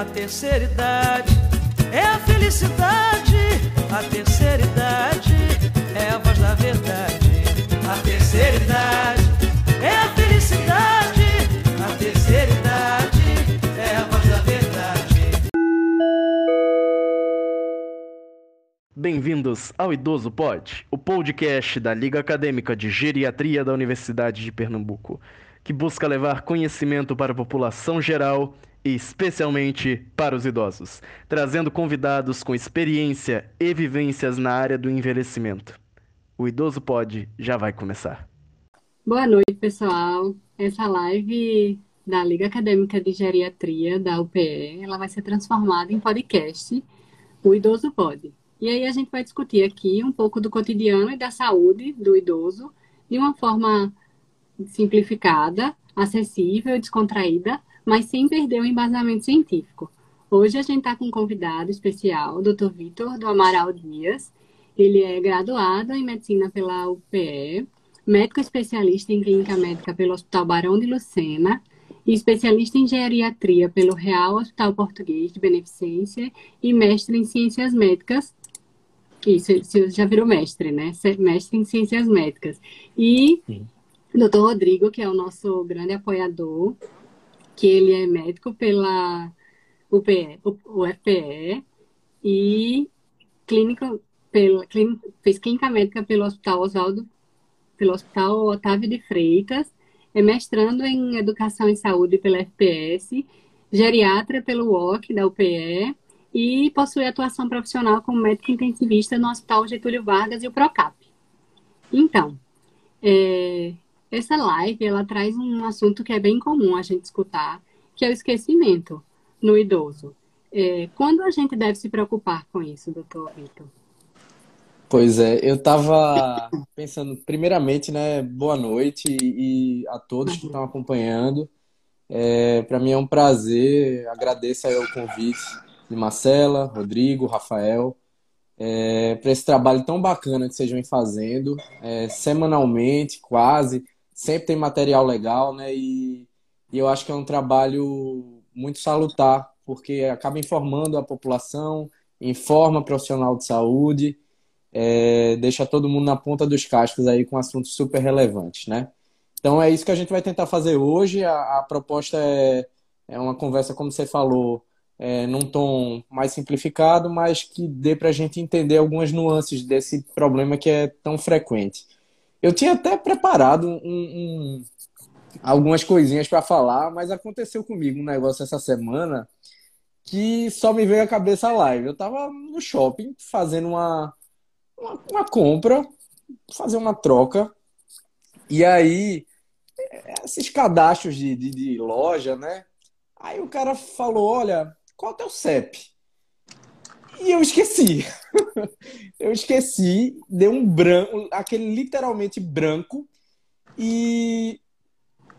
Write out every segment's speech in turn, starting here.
a terceira idade é a felicidade. A terceira idade é a voz da verdade. A terceira idade é a felicidade. A terceira idade é a voz da verdade. Bem-vindos ao Idoso Pod, o podcast da Liga Acadêmica de Geriatria da Universidade de Pernambuco, que busca levar conhecimento para a população geral e especialmente para os idosos, trazendo convidados com experiência e vivências na área do envelhecimento. O Idoso Pod já vai começar. Boa noite, pessoal. Essa live da Liga Acadêmica de Geriatria da UPE, ela vai ser transformada em podcast, o Idoso Pod. E aí a gente vai discutir aqui um pouco do cotidiano e da saúde do idoso de uma forma simplificada, acessível descontraída, mas sem perder o embasamento científico. Hoje a gente está com um convidado especial, o Dr. Vitor do Amaral Dias. Ele é graduado em medicina pela UPE, médico especialista em clínica médica pelo Hospital Barão de Lucena e especialista em geriatria pelo Real Hospital Português de Beneficência e mestre em ciências médicas. Isso, já virou mestre, né? Mestre em ciências médicas. E Sim. Doutor Rodrigo, que é o nosso grande apoiador, que ele é médico pela UPE, UFPE e clínica, pela, clínica, fez clínica médica pelo Hospital Oswaldo, pelo Hospital Otávio de Freitas, é mestrando em Educação e Saúde pela FPS, geriatra pelo UOC da UPE e possui atuação profissional como médico intensivista no Hospital Getúlio Vargas e o PROCAP. Então, é, essa live, ela traz um assunto que é bem comum a gente escutar, que é o esquecimento no idoso. É, quando a gente deve se preocupar com isso, doutor Vitor? Pois é, eu estava pensando, primeiramente, né, boa noite e, e a todos que estão acompanhando. É, Para mim é um prazer, agradeço aí o convite de Marcela, Rodrigo, Rafael, é, para esse trabalho tão bacana que vocês vêm fazendo, é, semanalmente, quase, sempre tem material legal, né? E, e eu acho que é um trabalho muito salutar, porque acaba informando a população, informa profissional de saúde, é, deixa todo mundo na ponta dos cascos aí com assuntos super relevantes, né? Então é isso que a gente vai tentar fazer hoje. A, a proposta é, é uma conversa, como você falou, é, num tom mais simplificado, mas que dê para a gente entender algumas nuances desse problema que é tão frequente. Eu tinha até preparado um, um, algumas coisinhas para falar, mas aconteceu comigo um negócio essa semana que só me veio à cabeça a live. Eu estava no shopping fazendo uma, uma, uma compra, fazer uma troca, e aí esses cadastros de, de, de, loja, né? Aí o cara falou: Olha, qual é o teu CEP? E eu esqueci. eu esqueci, deu um branco, aquele literalmente branco, e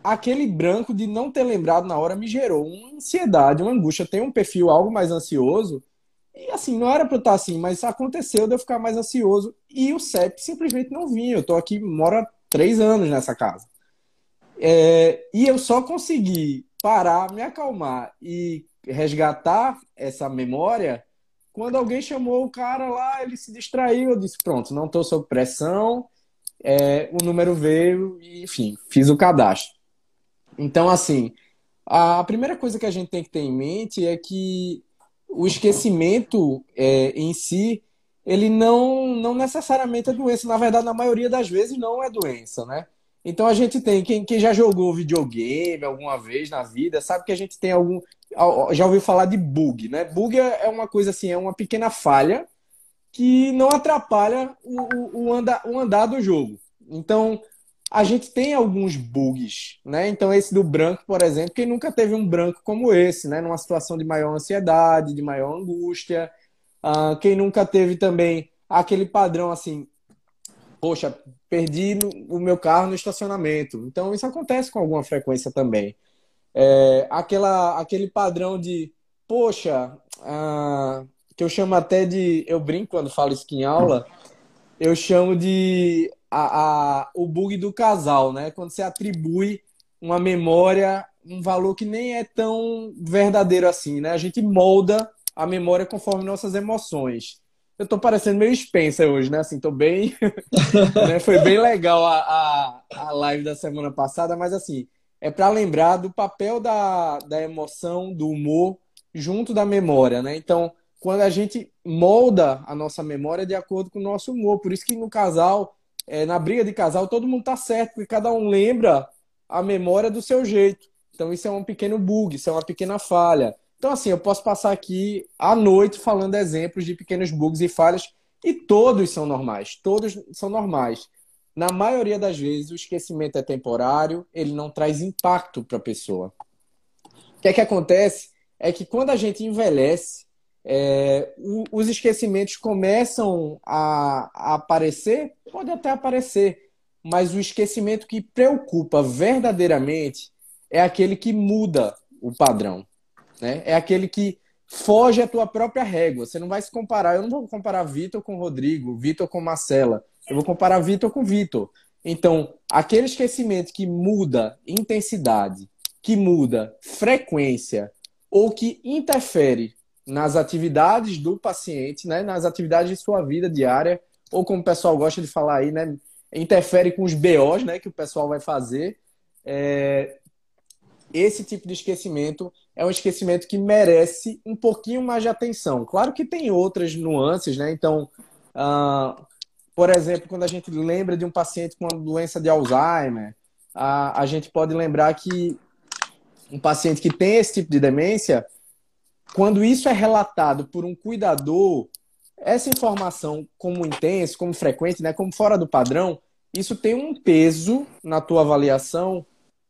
aquele branco de não ter lembrado na hora me gerou uma ansiedade, uma angústia. Tem um perfil algo mais ansioso, e assim, não era para eu estar assim, mas aconteceu de eu ficar mais ansioso, e o CEP simplesmente não vinha. Eu tô aqui, mora três anos nessa casa. É, e eu só consegui parar, me acalmar e resgatar essa memória quando alguém chamou o cara lá, ele se distraiu, eu disse, pronto, não estou sob pressão, é, o número veio enfim, fiz o cadastro. Então, assim, a primeira coisa que a gente tem que ter em mente é que o esquecimento é, em si, ele não, não necessariamente é doença. Na verdade, na maioria das vezes, não é doença, né? Então a gente tem, quem, quem já jogou videogame alguma vez na vida, sabe que a gente tem algum. Já ouviu falar de bug, né? Bug é, é uma coisa assim, é uma pequena falha que não atrapalha o, o, andar, o andar do jogo. Então, a gente tem alguns bugs, né? Então, esse do branco, por exemplo, quem nunca teve um branco como esse, né? Numa situação de maior ansiedade, de maior angústia. Uh, quem nunca teve também aquele padrão assim, poxa, perdi o meu carro no estacionamento. Então, isso acontece com alguma frequência também. É, aquela, aquele padrão de, poxa, ah, que eu chamo até de. Eu brinco quando falo isso em aula, eu chamo de a, a, o bug do casal, né? Quando você atribui uma memória um valor que nem é tão verdadeiro assim, né? A gente molda a memória conforme nossas emoções. Eu tô parecendo meio Spencer hoje, né? Assim, tô bem. né? Foi bem legal a, a, a live da semana passada, mas assim, é para lembrar do papel da, da emoção, do humor, junto da memória, né? Então, quando a gente molda a nossa memória de acordo com o nosso humor. Por isso que no casal, é, na briga de casal, todo mundo tá certo, porque cada um lembra a memória do seu jeito. Então, isso é um pequeno bug, isso é uma pequena falha. Então, assim, eu posso passar aqui à noite falando exemplos de pequenos bugs e falhas, e todos são normais. Todos são normais. Na maioria das vezes, o esquecimento é temporário, ele não traz impacto para a pessoa. O que é que acontece? É que quando a gente envelhece, é, os esquecimentos começam a, a aparecer, pode até aparecer, mas o esquecimento que preocupa verdadeiramente é aquele que muda o padrão. Né? É aquele que foge à tua própria régua. Você não vai se comparar. Eu não vou comparar Vitor com Rodrigo, Vitor com Marcela. Eu vou comparar Vitor com Vitor. Então, aquele esquecimento que muda intensidade, que muda frequência ou que interfere nas atividades do paciente, né, nas atividades de sua vida diária, ou como o pessoal gosta de falar aí, né, interfere com os BOs né, que o pessoal vai fazer. É, esse tipo de esquecimento é um esquecimento que merece um pouquinho mais de atenção. Claro que tem outras nuances, né? Então, uh, por exemplo, quando a gente lembra de um paciente com uma doença de Alzheimer, a gente pode lembrar que um paciente que tem esse tipo de demência, quando isso é relatado por um cuidador, essa informação como intenso, como frequente, né, como fora do padrão, isso tem um peso na tua avaliação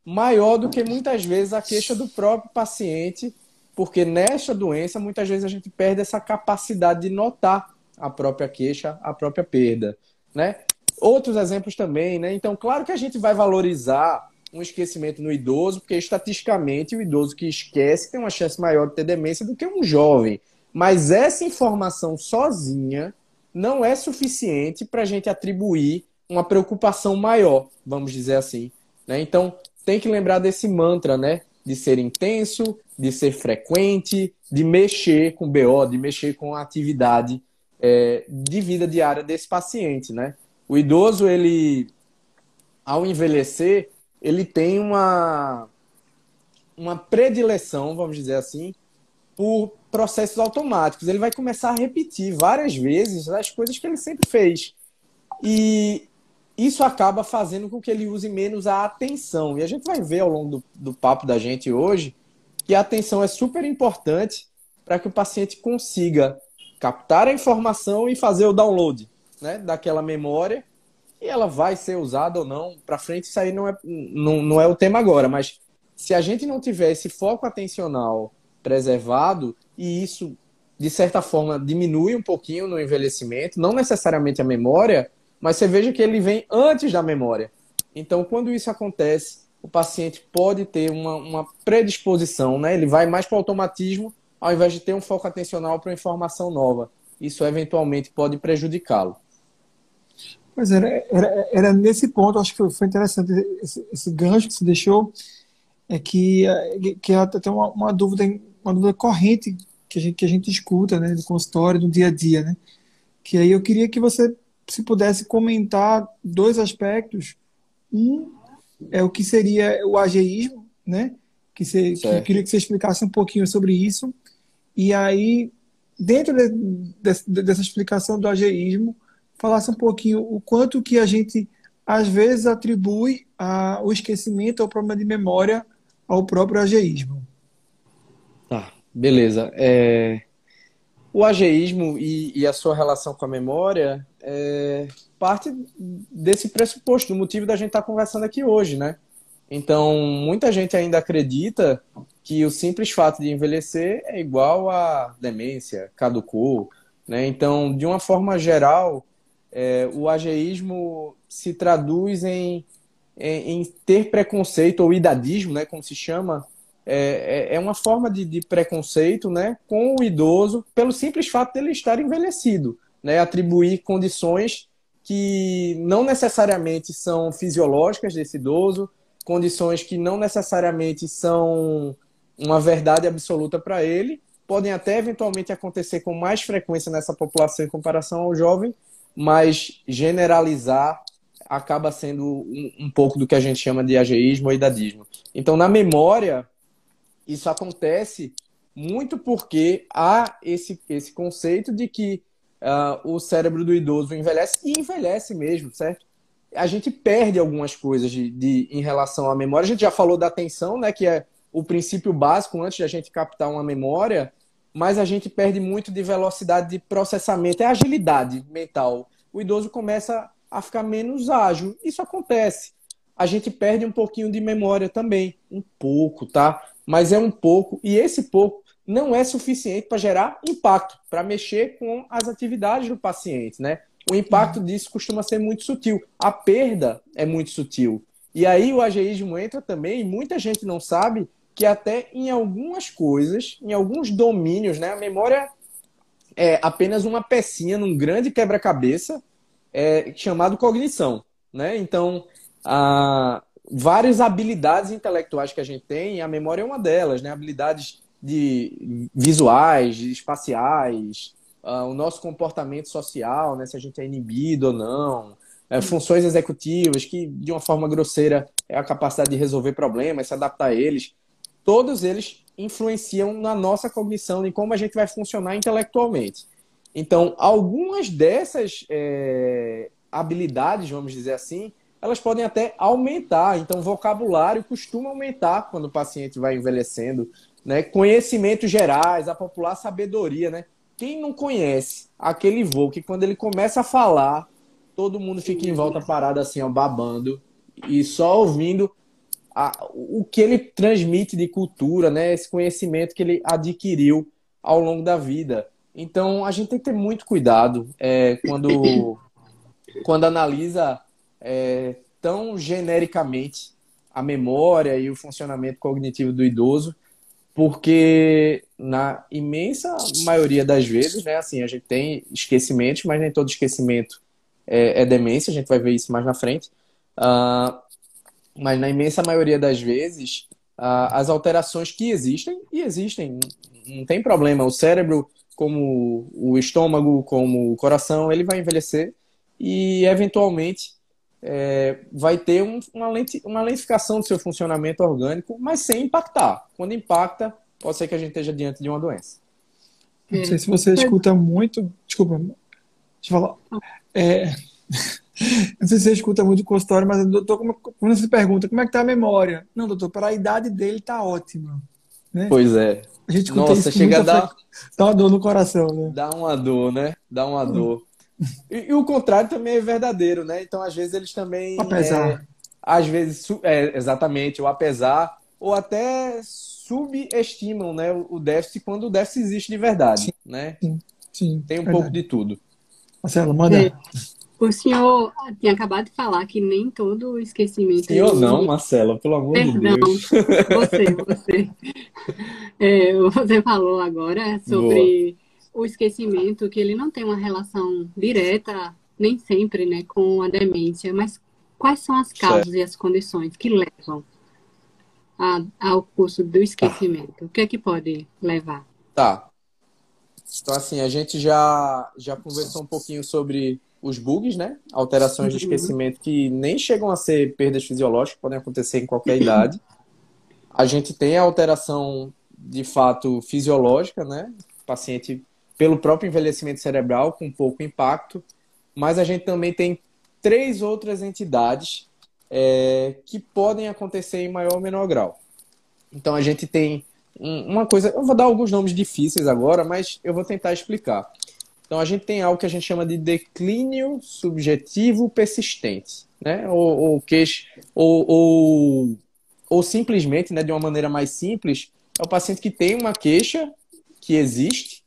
maior do que muitas vezes a queixa do próprio paciente, porque nesta doença muitas vezes a gente perde essa capacidade de notar a própria queixa, a própria perda, né? Outros exemplos também, né? Então, claro que a gente vai valorizar um esquecimento no idoso, porque estatisticamente o idoso que esquece tem uma chance maior de ter demência do que um jovem. Mas essa informação sozinha não é suficiente para a gente atribuir uma preocupação maior, vamos dizer assim. Né? Então, tem que lembrar desse mantra, né? De ser intenso, de ser frequente, de mexer com BO, de mexer com a atividade é, de vida diária desse paciente, né? O idoso, ele, ao envelhecer, ele tem uma, uma predileção, vamos dizer assim, por processos automáticos. Ele vai começar a repetir várias vezes as coisas que ele sempre fez. E isso acaba fazendo com que ele use menos a atenção. E a gente vai ver ao longo do, do papo da gente hoje que a atenção é super importante para que o paciente consiga captar a informação e fazer o download né, daquela memória. E ela vai ser usada ou não para frente, isso aí não é, não, não é o tema agora. Mas se a gente não tiver esse foco atencional preservado, e isso, de certa forma, diminui um pouquinho no envelhecimento, não necessariamente a memória, mas você veja que ele vem antes da memória. Então, quando isso acontece, o paciente pode ter uma, uma predisposição, né? Ele vai mais para o automatismo, ao invés de ter um foco atencional para informação nova. Isso eventualmente pode prejudicá-lo. Pois é, era, era, nesse ponto, acho que foi interessante esse, esse gancho que você deixou, é que, que até uma, uma dúvida, uma dúvida corrente que a gente, que a gente escuta, né, no consultório, no dia a dia, né? Que aí eu queria que você se pudesse comentar dois aspectos. Um é o que seria o ageísmo, né? Que, você, que eu queria que você explicasse um pouquinho sobre isso. E aí, dentro de, de, dessa explicação do ageísmo, falasse um pouquinho o quanto que a gente às vezes atribui a, o esquecimento ou problema de memória ao próprio ageísmo. Tá, beleza. É... O ageísmo e, e, a sua relação com a memória é parte desse pressuposto, do motivo da gente estar tá conversando aqui hoje, né? Então, muita gente ainda acredita que o simples fato de envelhecer é igual a demência, caducou, né? Então, de uma forma geral, é, o ageísmo se traduz em, em, em, ter preconceito ou idadismo, né, como se chama, é, é, é uma forma de, de, preconceito né, com o idoso pelo simples fato dele estar envelhecido. Né, atribuir condições que não necessariamente são fisiológicas desse idoso, condições que não necessariamente são uma verdade absoluta para ele, podem até eventualmente acontecer com mais frequência nessa população em comparação ao jovem, mas generalizar acaba sendo um, um pouco do que a gente chama de ageísmo ou idadismo. Então, na memória, isso acontece muito porque há esse, esse conceito de que uh, o cérebro do idoso envelhece e envelhece mesmo, certo? A gente perde algumas coisas de, de, em relação à memória. A gente já falou da atenção, né, que é o princípio básico antes de a gente captar uma memória, mas a gente perde muito de velocidade de processamento, é agilidade mental. O idoso começa a ficar menos ágil. Isso acontece. A gente perde um pouquinho de memória também, um pouco, tá? Mas é um pouco, e esse pouco não é suficiente para gerar impacto, para mexer com as atividades do paciente, né? O impacto uhum. disso costuma ser muito sutil. A perda é muito sutil. E aí o ageísmo entra também, e muita gente não sabe que até em algumas coisas, em alguns domínios, né, a memória é apenas uma pecinha num grande quebra-cabeça é, chamado cognição. Né? Então, a, várias habilidades intelectuais que a gente tem, a memória é uma delas, né? habilidades de visuais, de espaciais, uh, o nosso comportamento social, né? se a gente é inibido ou não, é, funções executivas, que de uma forma grosseira é a capacidade de resolver problemas, se adaptar a eles, todos eles influenciam na nossa cognição, em como a gente vai funcionar intelectualmente. Então, algumas dessas é, habilidades, vamos dizer assim, elas podem até aumentar. Então, o vocabulário costuma aumentar quando o paciente vai envelhecendo. Né? Conhecimentos gerais, a popular sabedoria. Né? Quem não conhece aquele voo que quando ele começa a falar, todo mundo fica em volta parado assim, ó, babando e só ouvindo a, o que ele transmite de cultura, né? esse conhecimento que ele adquiriu ao longo da vida. Então, a gente tem que ter muito cuidado é, quando, quando analisa é, tão genericamente a memória e o funcionamento cognitivo do idoso, porque na imensa maioria das vezes, né, assim, a gente tem esquecimentos, mas nem todo esquecimento é, é demência, a gente vai ver isso mais na frente. Uh, mas na imensa maioria das vezes, uh, as alterações que existem, e existem, não tem problema, o cérebro como o estômago, como o coração, ele vai envelhecer e, eventualmente, é, vai ter um, uma, lenti, uma lentificação do seu funcionamento orgânico, mas sem impactar. Quando impacta, pode ser que a gente esteja diante de uma doença. Não sei se você escuta muito. Desculpa, deixa eu falar. É, não sei se você escuta muito o consultório, mas doutor, como, quando você pergunta como é que está a memória? Não, doutor, para a idade dele está ótima. Né? Pois é. A gente Nossa, chega a dar... dá uma dor no coração, né? Dá uma dor, né? Dá uma dor. E, e, o contrário também é verdadeiro, né? Então, às vezes, eles também. Apesar. É, às vezes, é, exatamente, o apesar, ou até subestimam né, o déficit quando o déficit existe de verdade. Sim, né? sim, sim Tem um verdade. pouco de tudo. Marcelo, manda. É. O senhor tinha acabado de falar que nem todo esquecimento. Senhor não, Marcela, pelo amor Perdão, de Deus. Você, você. É, você falou agora sobre Boa. O esquecimento, que ele não tem uma relação direta, nem sempre, né, com a demência, mas quais são as causas certo. e as condições que levam a, ao curso do esquecimento? Tá. O que é que pode levar? Tá. Então, assim, a gente já, já conversou um pouquinho sobre os bugs, né? Alterações de uhum. esquecimento que nem chegam a ser perdas fisiológicas, podem acontecer em qualquer idade. A gente tem a alteração de fato fisiológica, né? O paciente pelo próprio envelhecimento cerebral com pouco impacto, mas a gente também tem três outras entidades é, que podem acontecer em maior ou menor grau. Então a gente tem uma coisa, eu vou dar alguns nomes difíceis agora, mas eu vou tentar explicar. Então a gente tem algo que a gente chama de declínio subjetivo persistente, né? Ou, ou, ou, ou, ou simplesmente, né, de uma maneira mais simples, é o paciente que tem uma queixa que existe,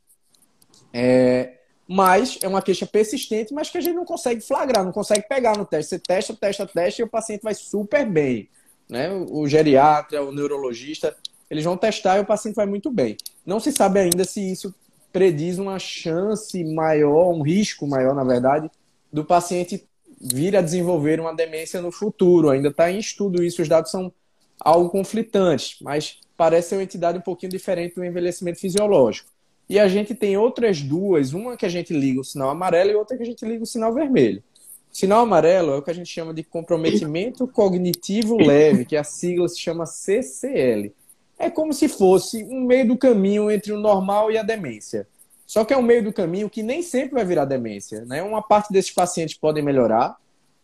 é, mas é uma queixa persistente, mas que a gente não consegue flagrar, não consegue pegar no teste. Você testa, testa, testa e o paciente vai super bem. Né? O geriatra, o neurologista, eles vão testar e o paciente vai muito bem. Não se sabe ainda se isso prediz uma chance maior, um risco maior, na verdade, do paciente vir a desenvolver uma demência no futuro. Ainda está em estudo isso, os dados são algo conflitantes, mas parece ser uma entidade um pouquinho diferente do envelhecimento fisiológico. E a gente tem outras duas, uma que a gente liga o sinal amarelo e outra que a gente liga o sinal vermelho. O sinal amarelo é o que a gente chama de comprometimento cognitivo leve, que a sigla se chama CCL. É como se fosse um meio do caminho entre o normal e a demência. Só que é um meio do caminho que nem sempre vai virar demência. Né? Uma parte desses pacientes podem melhorar,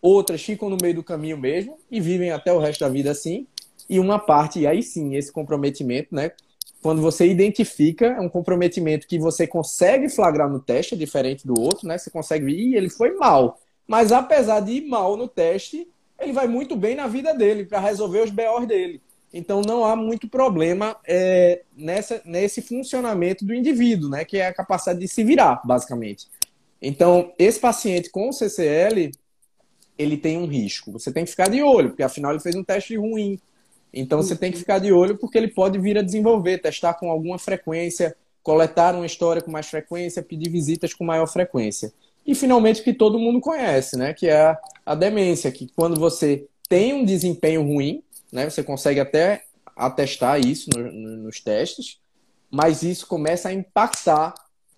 outras ficam no meio do caminho mesmo e vivem até o resto da vida assim. E uma parte, e aí sim, esse comprometimento, né? Quando você identifica, é um comprometimento que você consegue flagrar no teste, é diferente do outro, né? Você consegue ver, ele foi mal. Mas apesar de ir mal no teste, ele vai muito bem na vida dele, para resolver os BOs dele. Então não há muito problema é, nessa, nesse funcionamento do indivíduo, né? Que é a capacidade de se virar, basicamente. Então, esse paciente com CCL, ele tem um risco. Você tem que ficar de olho, porque afinal ele fez um teste ruim então você tem que ficar de olho porque ele pode vir a desenvolver, testar com alguma frequência, coletar uma história com mais frequência, pedir visitas com maior frequência. E finalmente que todo mundo conhece, né, que é a, demência, que quando você tem um desempenho ruim, né, você consegue até atestar isso no, no, nos testes, mas isso começa a impactar,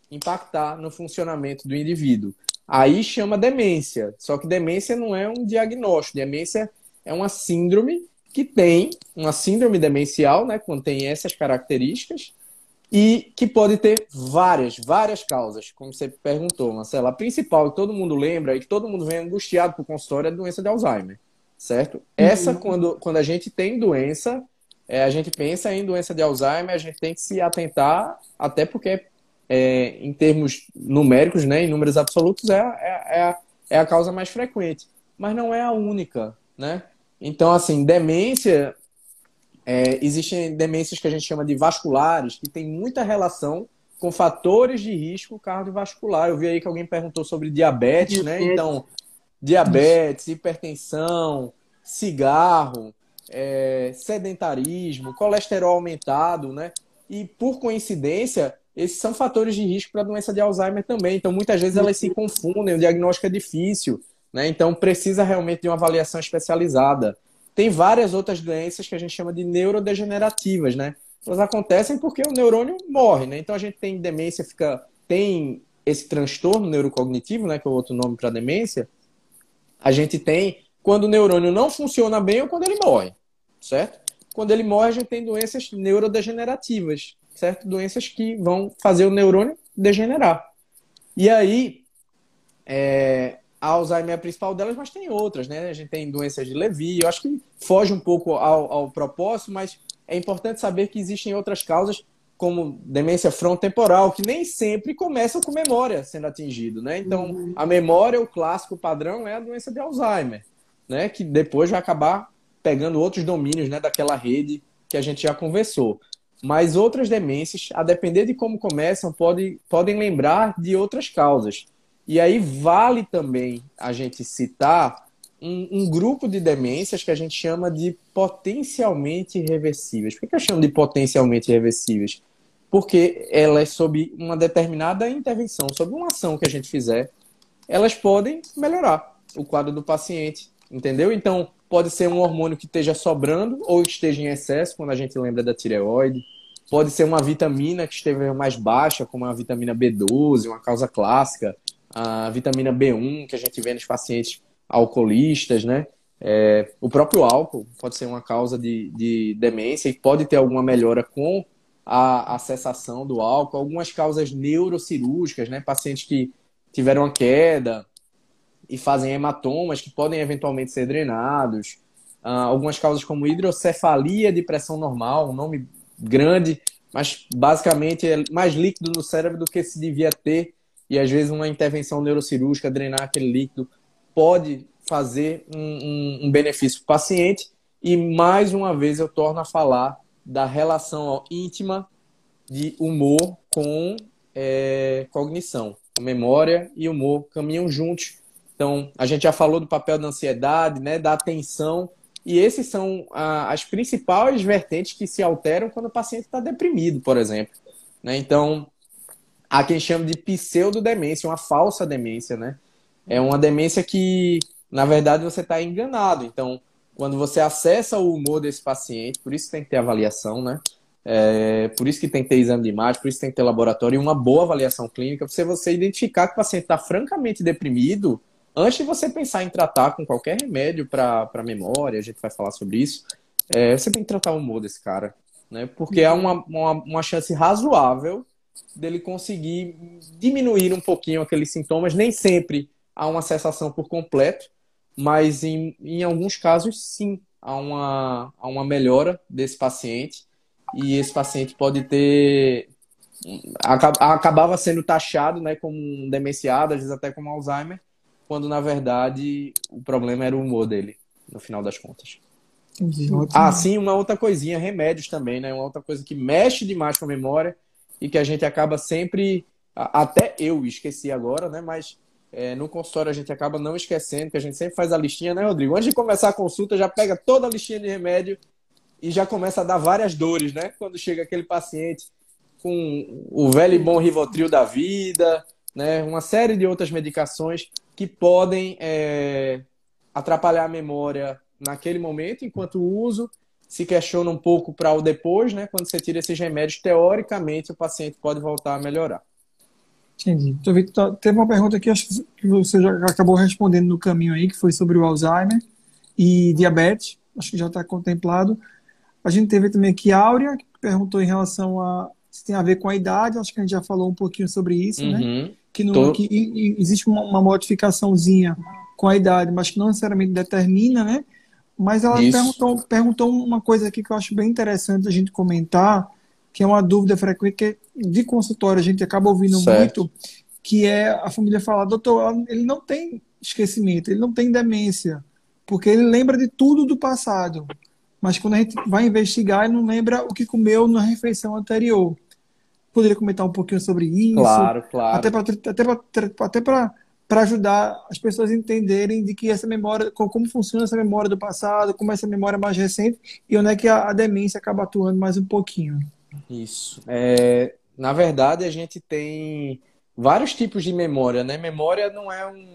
impactar no funcionamento do indivíduo. Aí chama demência. Só que demência não é um diagnóstico, demência é uma síndrome que tem uma síndrome demencial, né, quando tem essas características, e que pode ter várias, várias causas, como você perguntou, Marcela. A principal que todo mundo lembra e que todo mundo vem angustiado por consultório é a doença de Alzheimer, certo? Uhum. Essa, quando, quando a gente tem doença, é, a gente pensa em doença de Alzheimer, a gente tem que se atentar, até porque, é, em termos numéricos, né, em números absolutos, é, é, é, a, é a causa mais frequente. Mas não é a única, né? Então, assim, demência, é, existem demências que a gente chama de vasculares, que tem muita relação com fatores de risco cardiovascular. Eu vi aí que alguém perguntou sobre diabetes, né? Então, diabetes, hipertensão, cigarro, é, sedentarismo, colesterol aumentado, né? E por coincidência, esses são fatores de risco para a doença de Alzheimer também. Então, muitas vezes elas se confundem, o diagnóstico é difícil. Né? Então, precisa realmente de uma avaliação especializada. Tem várias outras doenças que a gente chama de neurodegenerativas, né? Elas acontecem porque o neurônio morre, né? Então, a gente tem demência, fica tem esse transtorno neurocognitivo, né, que é o outro nome para demência. A gente tem quando o neurônio não funciona bem ou quando ele morre, certo? Quando ele morre, a gente tem doenças neurodegenerativas, certo? Doenças que vão fazer o neurônio degenerar. E aí, é, a Alzheimer é a principal delas, mas tem outras, né? A gente tem doenças de Levy, eu acho que foge um pouco ao, ao propósito, mas é importante saber que existem outras causas, como demência frontotemporal, que nem sempre começam com memória sendo atingido, né? Então, uhum. a memória, o clássico padrão, é a doença de Alzheimer, né? Que depois vai acabar pegando outros domínios, né? Daquela rede que a gente já conversou. Mas outras demências, a depender de como começam, pode, podem lembrar de outras causas. E aí vale também a gente citar um, um, grupo de demências que a gente chama de potencialmente reversíveis. Por que eu chamo de potencialmente reversíveis? Porque elas, sob uma determinada intervenção, sob uma ação que a gente fizer, elas podem melhorar o quadro do paciente, entendeu? Então, pode ser um hormônio que esteja sobrando ou esteja em excesso, quando a gente lembra da tireoide. Pode ser uma vitamina que esteja mais baixa, como a vitamina B12, uma causa clássica a vitamina B1 que a gente vê nos pacientes alcoolistas, né? É, o próprio álcool pode ser uma causa de, de demência e pode ter alguma melhora com a, a cessação do álcool. Algumas causas neurocirúrgicas, né? Pacientes que tiveram uma queda e fazem hematomas que podem eventualmente ser drenados. Ah, algumas causas como hidrocefalia de pressão normal, um nome grande, mas basicamente é mais líquido no cérebro do que se devia ter e às vezes uma intervenção neurocirúrgica, drenar aquele líquido, pode fazer um, um, um benefício para o paciente. E mais uma vez eu torno a falar da relação íntima de humor com é, cognição. memória e humor caminham juntos. Então, a gente já falou do papel da ansiedade, né, da atenção, e esses são a, as principais vertentes que se alteram quando o paciente está deprimido, por exemplo. Né? Então, Há quem chame de pseudodemência, uma falsa demência, né? É uma demência que na verdade você está enganado. Então, quando você acessa o humor desse paciente, por isso tem que ter avaliação, né? É, por isso que tem que ter exame de imagem, por isso tem que ter laboratório e uma boa avaliação clínica, para você identificar que o paciente está francamente deprimido antes de você pensar em tratar com qualquer remédio para memória, a gente vai falar sobre isso. É, você tem que tratar o humor desse cara, né? Porque há uma, uma, uma chance razoável dele conseguir diminuir um pouquinho aqueles sintomas. Nem sempre há uma cessação por completo, mas em, em alguns casos, sim, há uma, há uma melhora desse paciente e esse paciente pode ter acabava sendo taxado né, como um demenciado, às vezes até como Alzheimer, quando na verdade o problema era o humor dele, no final das contas. Ah, sim, uma outra coisinha, remédios também, né? Uma outra coisa que mexe demais com a memória e que a gente acaba sempre, até eu esqueci agora, né? Mas é, no consultório a gente acaba não esquecendo, que a gente sempre faz a listinha, né, Rodrigo? Antes de começar a consulta, já pega toda a listinha de remédio e já começa a dar várias dores, né? Quando chega aquele paciente com o velho e bom Rivotril da vida, né? Uma série de outras medicações que podem é, atrapalhar a memória naquele momento, enquanto uso, se questiona um pouco para o depois, né? Quando você tira esses remédios, teoricamente o paciente pode voltar a melhorar. Entendi. Então, Victor, teve uma pergunta aqui, acho que você já acabou respondendo no caminho aí, que foi sobre o Alzheimer e diabetes, acho que já está contemplado. A gente teve também aqui a Áurea, que perguntou em relação a se tem a ver com a idade, acho que a gente já falou um pouquinho sobre isso, né? uhum. né? Que, no, Tô... que e, existe uma, uma, modificaçãozinha com a idade, mas que não necessariamente determina, né? Mas ela perguntou, perguntou uma coisa aqui que eu acho bem interessante a gente comentar, que é uma dúvida frequente que de consultório a gente acaba ouvindo certo. muito, que é a família falar, doutor, ele não tem esquecimento, ele não tem demência, porque ele lembra de tudo do passado, mas quando a gente vai investigar, ele não lembra o que comeu na refeição anterior. Poderia comentar um pouquinho sobre isso? Claro, claro. Até para até até para ajudar as pessoas a entenderem de que essa memória, como funciona essa memória do passado, como essa memória mais recente e onde é que a, a demência acaba atuando mais um pouquinho. Isso. É, na verdade, a gente tem vários tipos de memória, né? Memória não é um,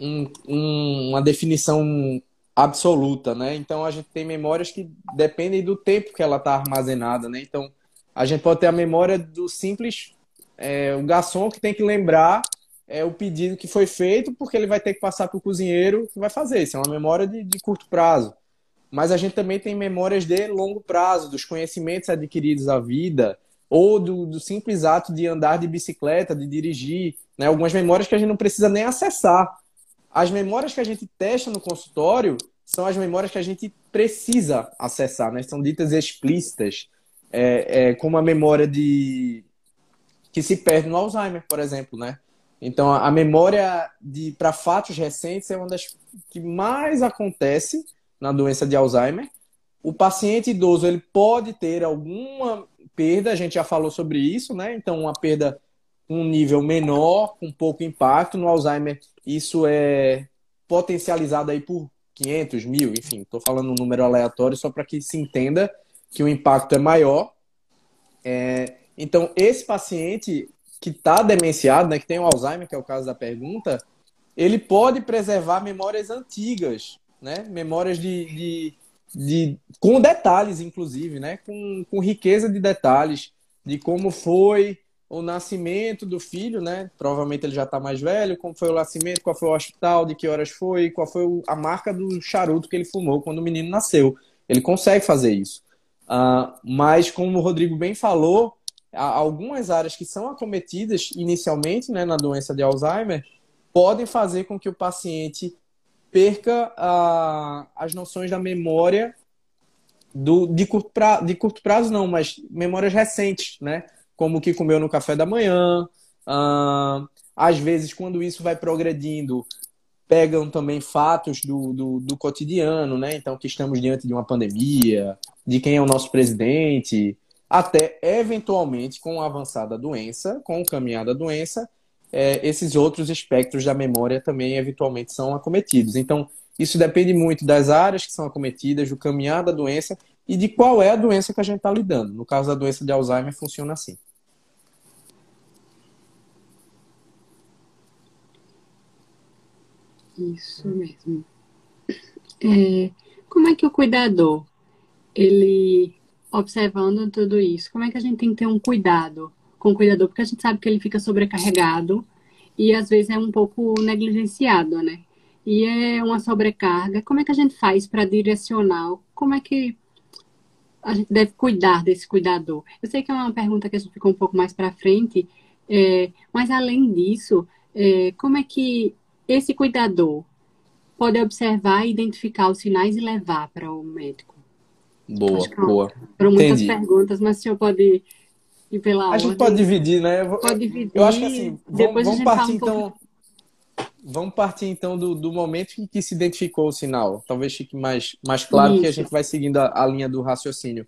um, um, uma definição absoluta, né? Então a gente tem memórias que dependem do tempo que ela está armazenada, né? Então a gente pode ter a memória do simples é, o garçom que tem que lembrar é, o pedido que foi feito, porque ele vai ter que passar para o cozinheiro que vai fazer. Isso é uma memória de, de curto prazo mas a gente também tem memórias de longo prazo, dos conhecimentos adquiridos à vida, ou do, do, simples ato de andar de bicicleta, de dirigir, né? algumas memórias que a gente não precisa nem acessar. As memórias que a gente testa no consultório são as memórias que a gente precisa acessar, né? são ditas explícitas, é, é, como a memória de que se perde no Alzheimer, por exemplo, né? Então, a memória de para fatos recentes é uma das que mais acontece na doença de Alzheimer. O paciente idoso ele pode ter alguma perda, a gente já falou sobre isso, né? Então, uma perda um nível menor, com pouco impacto. No Alzheimer, isso é potencializado aí por 500 mil, enfim, estou falando um número aleatório só para que se entenda que o impacto é maior. É, então, esse paciente que está demenciado, né, que tem o Alzheimer, que é o caso da pergunta, ele pode preservar memórias antigas né? Memórias de, de, de com detalhes, inclusive, né? Com, com riqueza de detalhes de como foi o nascimento do filho, né? Provavelmente ele já está mais velho. Como foi o nascimento? Qual foi o hospital? De que horas foi? Qual foi a marca do charuto que ele fumou quando o menino nasceu? Ele consegue fazer isso. Uh, mas como o Rodrigo bem falou, algumas áreas que são acometidas inicialmente, né, na doença de Alzheimer, podem fazer com que o paciente perca a, as noções da memória do, de, curto pra, de curto prazo, não, mas memórias recentes, né? Como o que comeu no café da manhã. Uh, às vezes, quando isso vai progredindo, pegam também fatos do, do, do, cotidiano, né? Então, que estamos diante de uma pandemia, de quem é o nosso presidente, até eventualmente, com a avançada doença, com o caminhar da doença, é, esses outros espectros da memória também eventualmente são acometidos. Então, isso depende muito das áreas que são acometidas, do caminhar da doença e de qual é a doença que a gente está lidando. No caso da doença de Alzheimer, funciona assim. Isso mesmo. É, como é que o cuidador, ele, observando tudo isso, como é que a gente tem que ter um cuidado com o cuidador? Porque a gente sabe que ele fica sobrecarregado e às vezes é um pouco negligenciado, né? E é uma sobrecarga. Como é que a gente faz para direcionar? Como é que a gente deve cuidar desse cuidador? Eu sei que é uma pergunta que a gente ficou um pouco mais para frente, é, mas além disso, é, como é que esse cuidador pode observar e identificar os sinais e levar para o médico? Boa, boa. Foram muitas Entendi. perguntas, mas o senhor pode ir pela A ordem. gente pode dividir, né? Eu, pode dividir. Eu acho que assim, vamos, vamos partir um então. Vamos partir então do, do momento em que se identificou o sinal. Talvez fique mais, mais claro Isso. que a gente vai seguindo a, a linha do raciocínio.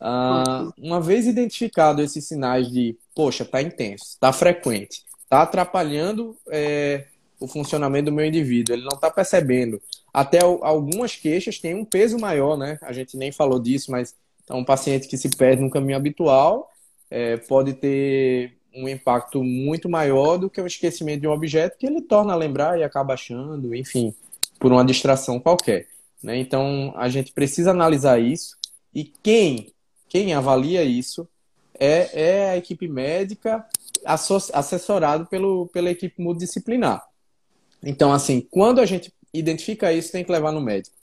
Uh, uma vez identificado esses sinais de, poxa, tá intenso, tá frequente, tá atrapalhando é, o funcionamento do meu indivíduo, ele não está percebendo. Até algumas queixas têm um peso maior, né? A gente nem falou disso, mas então, um paciente que se perde no caminho habitual é, pode ter um impacto muito maior do que o esquecimento de um objeto que ele torna a lembrar e acaba achando, enfim, por uma distração qualquer. Né? Então, a gente precisa analisar isso e quem, quem avalia isso é, é a equipe médica assessorado pelo, pela equipe multidisciplinar. Então, assim, quando a gente identifica isso, tem que levar no médico.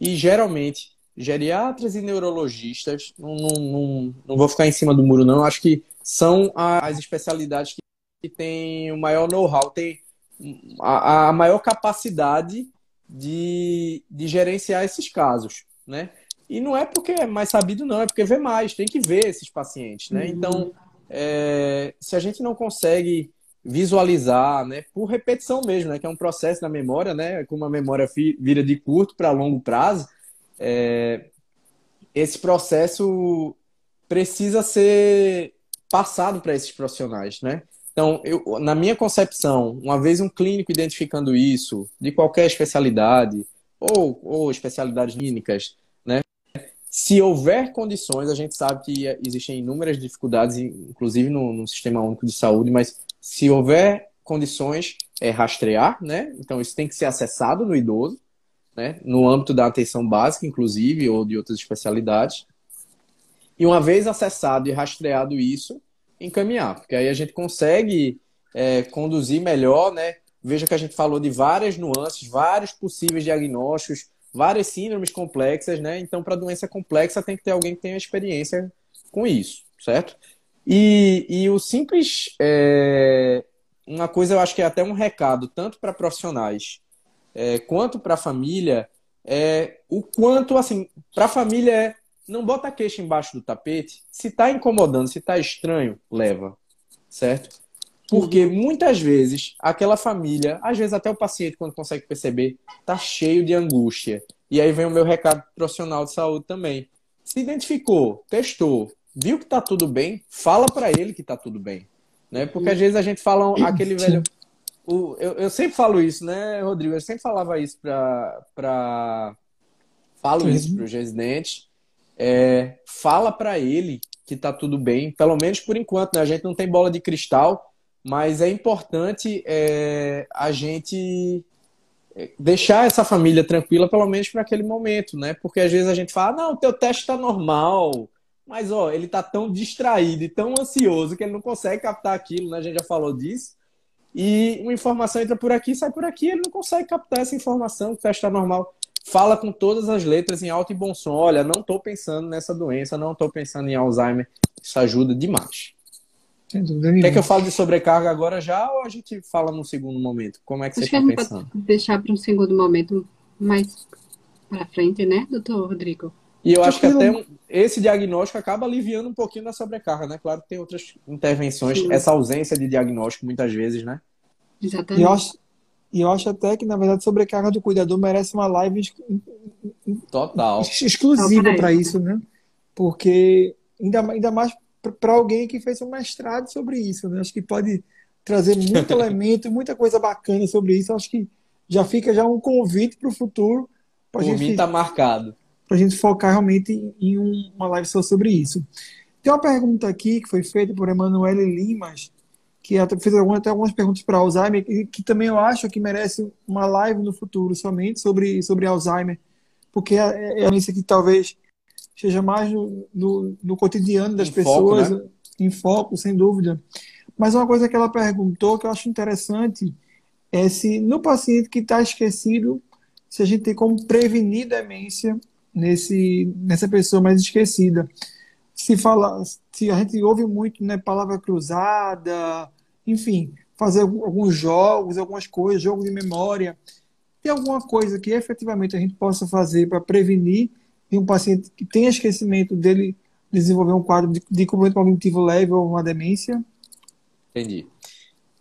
E geralmente, geriatras e neurologistas, não, não, não, não vou ficar em cima do muro, não, acho que são as especialidades que, que têm o maior know-how, têm a, a, maior capacidade de, de gerenciar esses casos, né? E não é porque é mais sabido, não, é porque vê mais, tem que ver esses pacientes, né? Uhum. Então, é, se a gente não consegue visualizar, né, por repetição mesmo, né, que é um processo da memória, né, como a memória vira de curto para longo prazo, é, esse processo precisa ser passado para esses profissionais, né? Então, eu, na minha concepção, uma vez um clínico identificando isso, de qualquer especialidade, ou, ou especialidades clínicas, né? Se houver condições, a gente sabe que existem inúmeras dificuldades, inclusive no, no Sistema Único de Saúde, mas se houver condições, é rastrear, né? Então isso tem que ser acessado no idoso, né? No âmbito da atenção básica, inclusive, ou de outras especialidades. E uma vez acessado e rastreado isso, encaminhar, porque aí a gente consegue é, conduzir melhor, né? Veja que a gente falou de várias nuances, vários possíveis diagnósticos, várias síndromes complexas, né? Então, para doença complexa, tem que ter alguém que tenha experiência com isso, certo? E, e o simples. É, uma coisa eu acho que é até um recado, tanto para profissionais é, quanto para a família, é o quanto, assim, para a família é. Não bota a queixa embaixo do tapete. Se está incomodando, se está estranho, leva. Certo? Porque uhum. muitas vezes aquela família, às vezes até o paciente, quando consegue perceber, tá cheio de angústia. E aí vem o meu recado profissional de saúde também. Se identificou, testou, viu que tá tudo bem, fala para ele que tá tudo bem. Né? Porque às vezes a gente fala aquele velho. O, eu, eu sempre falo isso, né, Rodrigo? Eu sempre falava isso para. Pra... Falo isso para residentes. É, fala para ele que tá tudo bem, pelo menos por enquanto, né? A gente não tem bola de cristal, mas é importante é, a gente é, deixar essa família tranquila, pelo menos para aquele momento, né? Porque às vezes a gente fala, não, o teu teste está normal, mas, ó, ele tá tão distraído e tão ansioso que ele não consegue captar aquilo, né? A gente já falou disso. E uma informação entra por aqui, sai por aqui, ele não consegue captar essa informação, o teste está normal. Fala com todas as letras em alto e bom som. Olha, não estou pensando nessa doença, não estou pensando em Alzheimer. Isso ajuda demais. Sem dúvida Quer que eu fale de sobrecarga agora já ou a gente fala num segundo momento? Como é que Acho você está pensando? Deixar para um segundo momento mais para frente, né, doutor Rodrigo? E eu acho que até esse diagnóstico acaba aliviando um pouquinho da sobrecarga, né? Claro que tem outras intervenções, Sim. essa ausência de diagnóstico muitas vezes, né? Exatamente. E eu, acho, e eu acho até que, na verdade, sobrecarga do cuidador merece uma live total exclusiva para isso, né? Porque ainda, ainda mais para alguém que fez um mestrado sobre isso, né? Acho que pode trazer muito elemento, muita coisa bacana sobre isso. Acho que já fica já um convite para o futuro. Por gente... mim está marcado para a gente focar realmente em, uma live só sobre isso. Tem uma pergunta aqui que foi feita por Emanuele Limas, que fez até algumas perguntas para Alzheimer, que, que também eu acho que merece uma live no futuro somente sobre, sobre Alzheimer, porque é, é uma doença que talvez seja mais no, no, no cotidiano das em pessoas, foco, né? em foco, sem dúvida. Mas uma coisa que ela perguntou que eu acho interessante é se no paciente que está esquecido, se a gente tem como prevenir demência nesse, nessa pessoa mais esquecida. Se fala, se a gente ouve muito, né, palavra cruzada, enfim, fazer alguns jogos, algumas coisas, jogo de memória. Tem alguma coisa que efetivamente a gente possa fazer para prevenir de um paciente que tenha esquecimento dele desenvolver um quadro de, de cognitivo leve ou uma demência? Entendi.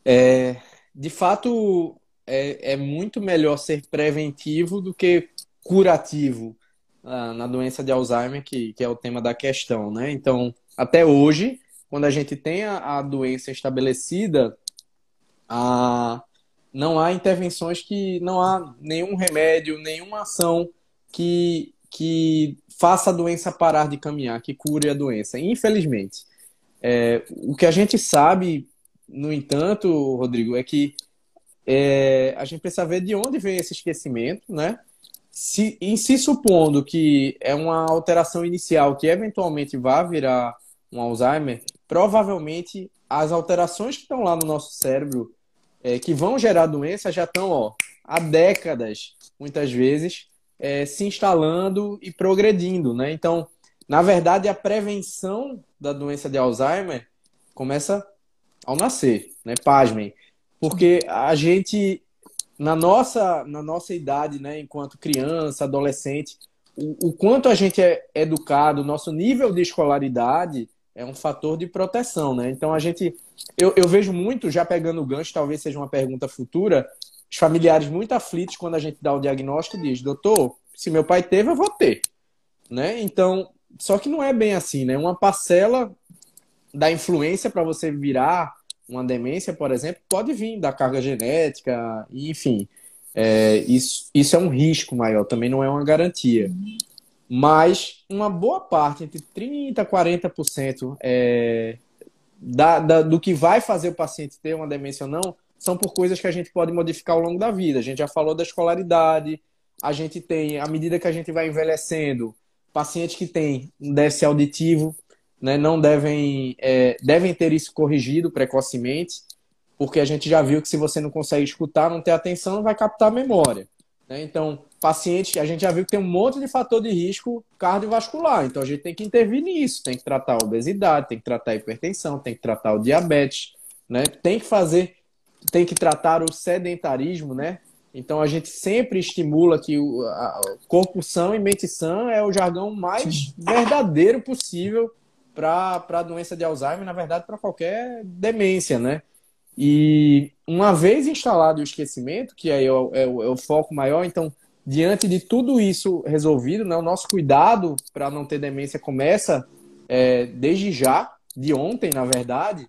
É, de fato, é, é muito melhor ser preventivo do que curativo na doença de Alzheimer, que, que é o tema da questão, né? Então, até hoje, quando a gente tem a, a doença estabelecida, a, não há intervenções que não há nenhum remédio, nenhuma ação que, que faça a doença parar de caminhar, que cure a doença. Infelizmente. É, o que a gente sabe, no entanto, Rodrigo, é que é, a gente precisa ver de onde vem esse esquecimento, né? Se, em se supondo que é uma alteração inicial que eventualmente vai virar um Alzheimer, provavelmente as alterações que estão lá no nosso cérebro, é, que vão gerar doença, já estão ó, há décadas, muitas vezes, é, se instalando e progredindo. Né? Então, na verdade, a prevenção da doença de Alzheimer começa ao nascer, né? Pasmem. Porque a gente, na nossa, na nossa idade, né, enquanto criança, adolescente, o, o quanto a gente é educado, nosso nível de escolaridade é um fator de proteção, né? Então a gente, eu, eu vejo muito, já pegando o gancho, talvez seja uma pergunta futura, os familiares muito aflitos quando a gente dá o diagnóstico diz, doutor, se meu pai teve, eu vou ter, né? Então, só que não é bem assim, né? Uma parcela da influência para você virar uma demência, por exemplo, pode vir da carga genética, enfim. É, isso, isso é um risco maior, também não é uma garantia. Mas uma boa parte, entre 30% e 40%, é, da, da, do que vai fazer o paciente ter uma demência ou não, são por coisas que a gente pode modificar ao longo da vida. A gente já falou da escolaridade, a gente tem, à medida que a gente vai envelhecendo, pacientes que têm um déficit auditivo, né, não devem, é, devem ter isso corrigido precocemente, porque a gente já viu que se você não consegue escutar, não ter atenção, não vai captar a memória. Né? Então, paciente, a gente já viu que tem um monte de fator de risco cardiovascular, então a gente tem que intervir nisso, tem que tratar a obesidade, tem que tratar a hipertensão, tem que tratar o diabetes, né? Tem que fazer, tem que tratar o sedentarismo, né? Então a gente sempre estimula que o a, corpo são e mente sã é o jargão mais verdadeiro possível para a doença de Alzheimer, na verdade, para qualquer demência, né? E uma vez instalado o esquecimento, que aí é o, é o, é o foco maior, então diante de tudo isso resolvido, né, o nosso cuidado para não ter demência começa é, desde já, de ontem, na verdade.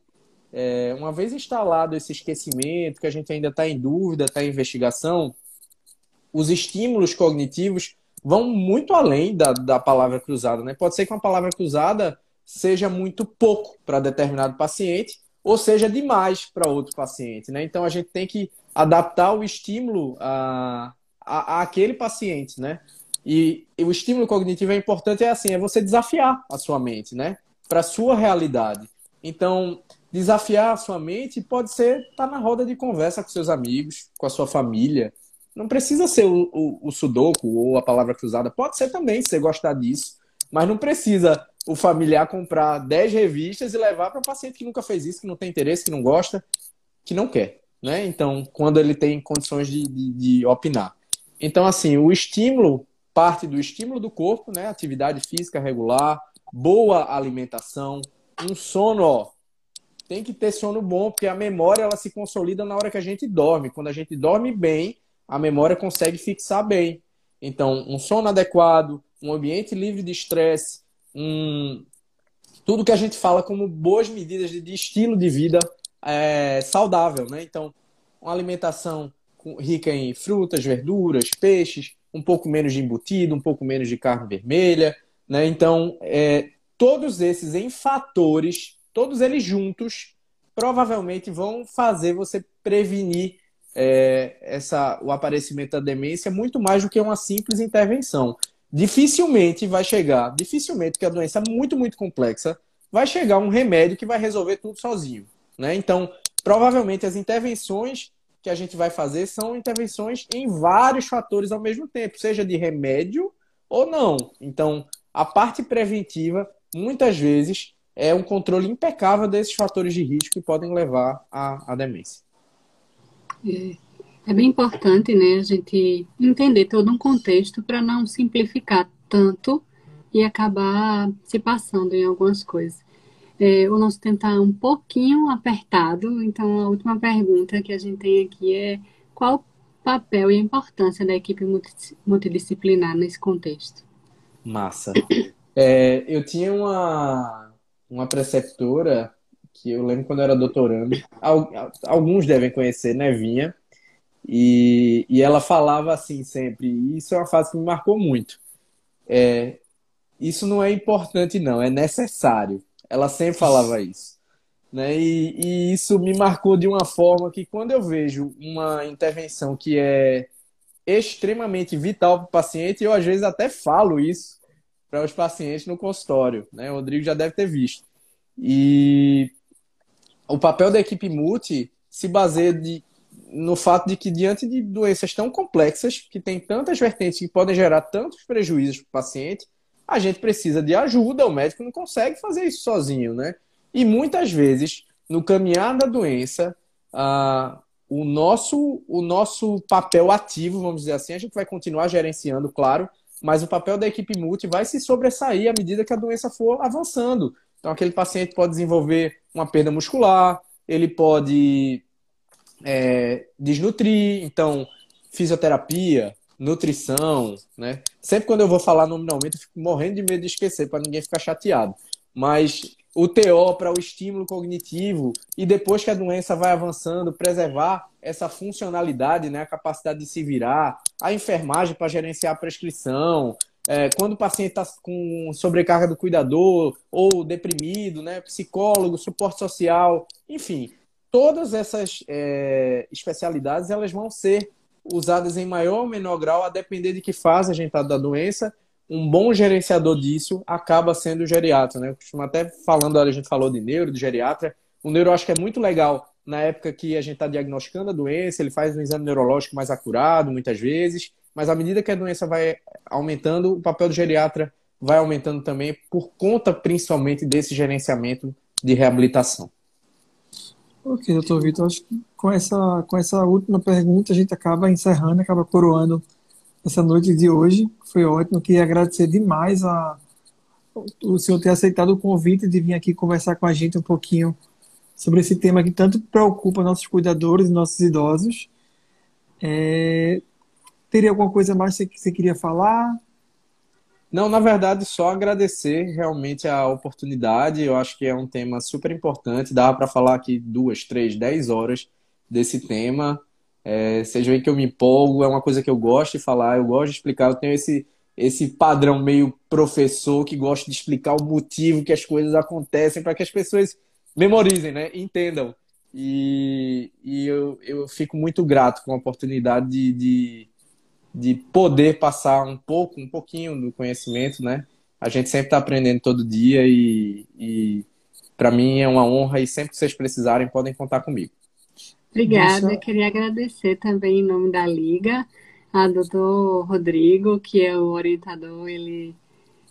É, uma vez instalado esse esquecimento, que a gente ainda está em dúvida, está em investigação, os estímulos cognitivos vão muito além da, da palavra cruzada. Né? Pode ser que uma palavra cruzada seja muito pouco para determinado paciente, ou seja demais para outro paciente. Né? Então a gente tem que adaptar o estímulo a, a, a aquele paciente, né? E, e, o estímulo cognitivo é importante, é assim, é você desafiar a sua mente, né? Para a sua realidade. Então, desafiar a sua mente pode ser estar tá na roda de conversa com seus amigos, com a sua família. Não precisa ser o, o, o sudoku ou a palavra cruzada. Pode ser também, se você gostar disso. Mas não precisa o familiar comprar 10 revistas e levar para o paciente que nunca fez isso, que não tem interesse, que não gosta, que não quer. Né? Então, quando ele tem condições de, de, de opinar. Então, assim, o estímulo parte do estímulo do corpo, né? Atividade física regular, boa alimentação, um sono, ó. Tem que ter sono bom, porque a memória ela se consolida na hora que a gente dorme. Quando a gente dorme bem, a memória consegue fixar bem. Então, um sono adequado, um ambiente livre de estresse, um... tudo que a gente fala como boas medidas de estilo de vida é, saudável, né? Então, uma alimentação rica em frutas, verduras, peixes, um pouco menos de embutido, um pouco menos de carne vermelha, né? Então, é, todos esses em fatores, todos eles juntos, provavelmente vão fazer você prevenir é, essa, o aparecimento da demência muito mais do que uma simples intervenção. Dificilmente vai chegar, dificilmente, que a doença é muito, muito complexa, vai chegar um remédio que vai resolver tudo sozinho. Né? Então, provavelmente as intervenções que a gente vai fazer são intervenções em vários fatores ao mesmo tempo, seja de remédio ou não. Então, a parte preventiva, muitas vezes, é um controle impecável desses fatores de risco que podem levar à, à demência. É, é bem importante né, a gente entender todo um contexto para não simplificar tanto e acabar se passando em algumas coisas. É, o nosso tempo está um pouquinho apertado, então a última pergunta que a gente tem aqui é qual o papel e a importância da equipe multidisciplinar nesse contexto? Massa. É, eu tinha uma, uma preceptora que eu lembro quando eu era doutorando, alguns devem conhecer, Nevinha, e, e ela falava assim sempre, e isso é uma fase que me marcou muito. É, isso não é importante, não, é necessário. Ela sempre falava isso. Né? E, e, isso me marcou de uma forma que, quando eu vejo uma intervenção que é extremamente vital para o paciente, eu às vezes até falo isso para os pacientes no consultório. Né? O Rodrigo já deve ter visto. E o papel da equipe multi se baseia de, no fato de que, diante de doenças tão complexas, que tem tantas vertentes que podem gerar tantos prejuízos para o paciente, a gente precisa de ajuda, o médico não consegue fazer isso sozinho, né? E muitas vezes, no caminhar da doença, ah, o, nosso, o nosso papel ativo, vamos dizer assim, a gente vai continuar gerenciando, claro, mas o papel da equipe multi vai se sobressair à medida que a doença for avançando. Então, aquele paciente pode desenvolver uma perda muscular, ele pode é, desnutrir, então, fisioterapia, nutrição, né? Sempre quando eu vou falar nominalmente, eu fico morrendo de medo de esquecer, para ninguém ficar chateado. Mas o TO para o estímulo cognitivo e depois que a doença vai avançando, preservar essa funcionalidade, né, a capacidade de se virar, a enfermagem para gerenciar a prescrição, é, quando o paciente está com sobrecarga do cuidador ou deprimido, né, psicólogo, suporte social, enfim, todas essas é, especialidades elas vão ser usadas em maior ou menor grau, a depender de que fase a gente está da doença. Um bom gerenciador disso acaba sendo o geriatra, né? Eu costumo até falando, a gente falou de neuro, de geriatra. O neuro eu acho que é muito legal na época que a gente está diagnosticando a doença, ele faz um exame neurológico mais acurado, muitas vezes, mas à medida que a doença vai aumentando, o papel do geriatra vai aumentando também, por conta principalmente desse gerenciamento de reabilitação. Ok, doutor Vitor, acho que com essa, com essa última pergunta a gente acaba encerrando, acaba coroando essa noite de hoje. Foi ótimo. Queria agradecer demais a, o senhor ter aceitado o convite de vir aqui conversar com a gente um pouquinho sobre esse tema que tanto preocupa nossos cuidadores e nossos idosos. É, teria alguma coisa mais que você queria falar? Não, na verdade, só agradecer realmente a oportunidade. Eu acho que é um tema super importante. Dá para falar aqui duas, três, dez horas desse tema. É, vocês veem que eu me empolgo, é uma coisa que eu gosto de falar, eu gosto de explicar. Eu tenho esse, esse padrão meio professor que gosta de explicar o motivo que as coisas acontecem para que as pessoas memorizem, né? Entendam. E, e eu, eu fico muito grato com a oportunidade de, de de poder passar um pouco, um pouquinho do conhecimento, né? A gente sempre está aprendendo todo dia e, e para mim é uma honra e sempre que vocês precisarem podem contar comigo. Obrigada, Deixa... queria agradecer também em nome da Liga a doutor Rodrigo, que é o orientador, ele,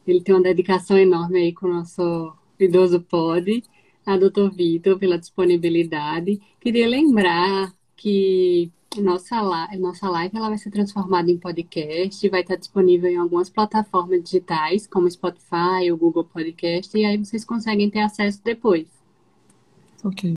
ele tem uma dedicação enorme aí com o nosso idoso pod, a doutor Vitor pela disponibilidade. Queria lembrar que nossa, live, nossa live ela vai ser transformada em podcast, vai estar disponível em algumas plataformas digitais, como Spotify ou Google Podcast, e aí vocês conseguem ter acesso depois. Ok.